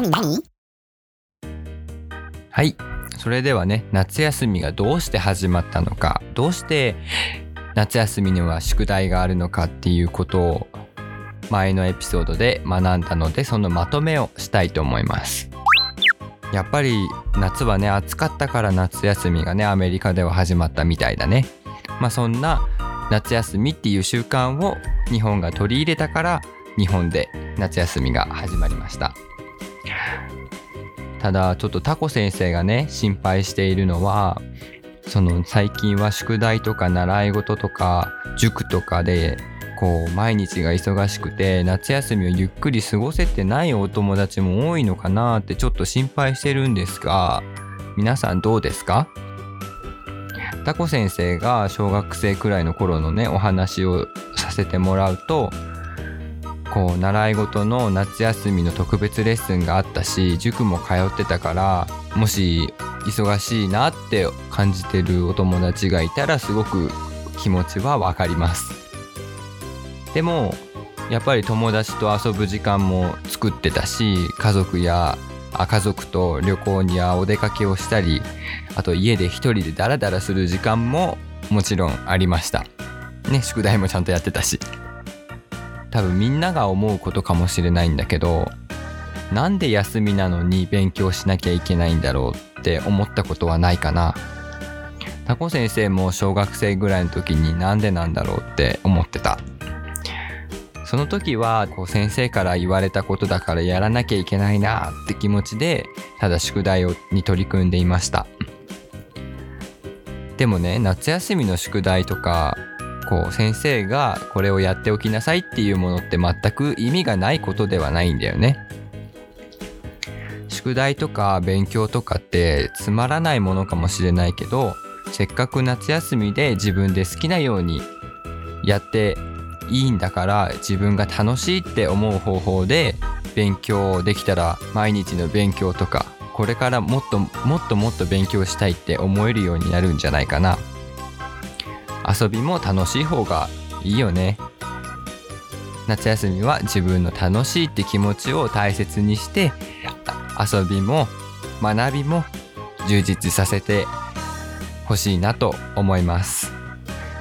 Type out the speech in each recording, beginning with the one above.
何？何？はい。それではね、夏休みがどうして始まったのか、どうして夏休みには宿題があるのかっていうことを前のエピソードで学んだので、そのまとめをしたいと思います。やっぱり夏はね、暑かったから夏休みがね、アメリカでは始まったみたいだね。まあそんな夏休みっていう習慣を日本が取り入れたから、日本で夏休みが始まりました。ただちょっとタコ先生がね心配しているのはその最近は宿題とか習い事とか塾とかでこう毎日が忙しくて夏休みをゆっくり過ごせてないお友達も多いのかなってちょっと心配してるんですが皆さんどうですか？タコ先生が小学生くらいの頃のねお話をさせてもらうとこう習い事の夏休みの特別レッスンがあったし塾も通ってたからもし忙しいなって感じてるお友達がいたらすごく気持ちはわかります。でもやっぱり友達と遊ぶ時間も作ってたし家族やあ家族と旅行にやお出かけをしたりあと家で一人でダラダラする時間ももちろんありました。ね宿題もちゃんとやってたし。多分みんなが思うことかもしれないんだけどなんで休みなのに勉強しなきゃいけないんだろうって思ったことはないかな。タコ先生も小学生ぐらいの時になんでなんだろうって思ってた。その時はこう先生から言われたことだからやらなきゃいけないなって気持ちでただ宿題をに取り組んでいましたでもね夏休みの宿題とかこう先生がこれをやっておきなさいっていうものって全く意味がないことではないんだよね。宿題とか勉強とかってつまらないものかもしれないけどせっかく夏休みで自分で好きなようにやっていいんだから自分が楽しいって思う方法で勉強できたら毎日の勉強とかこれからもっともっともっと勉強したいって思えるようになるんじゃないかな。遊びも楽しい方がいいよね。夏休みは自分の楽しいって気持ちを大切にして遊びも学びも充実させてほしいなと思います。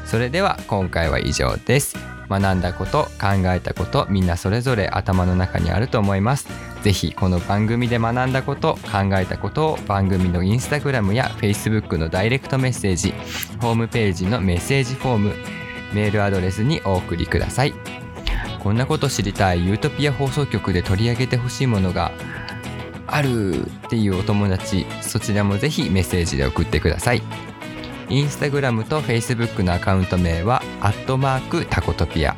それでは今回は以上です。学んだこと考えたことみんなそれぞれ頭の中にあると思います。ぜひこの番組で学んだこと考えたことを番組のインスタグラムや Facebook のダイレクトメッセージホームページのメッセージフォームメールアドレスにお送りください。こんなこと知りたいユートピア放送局で取り上げてほしいものがあるっていうお友達そちらもぜひメッセージで送ってください。インスタグラムと Facebook のアカウント名はアットマークタコトピア。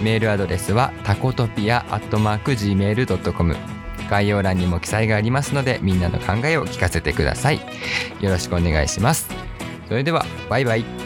メールアドレスはタコトピアアットマーク Gmail.com 概要欄にも記載がありますのでみんなの考えを聞かせてください。よろしくお願いします。それではバイバイ。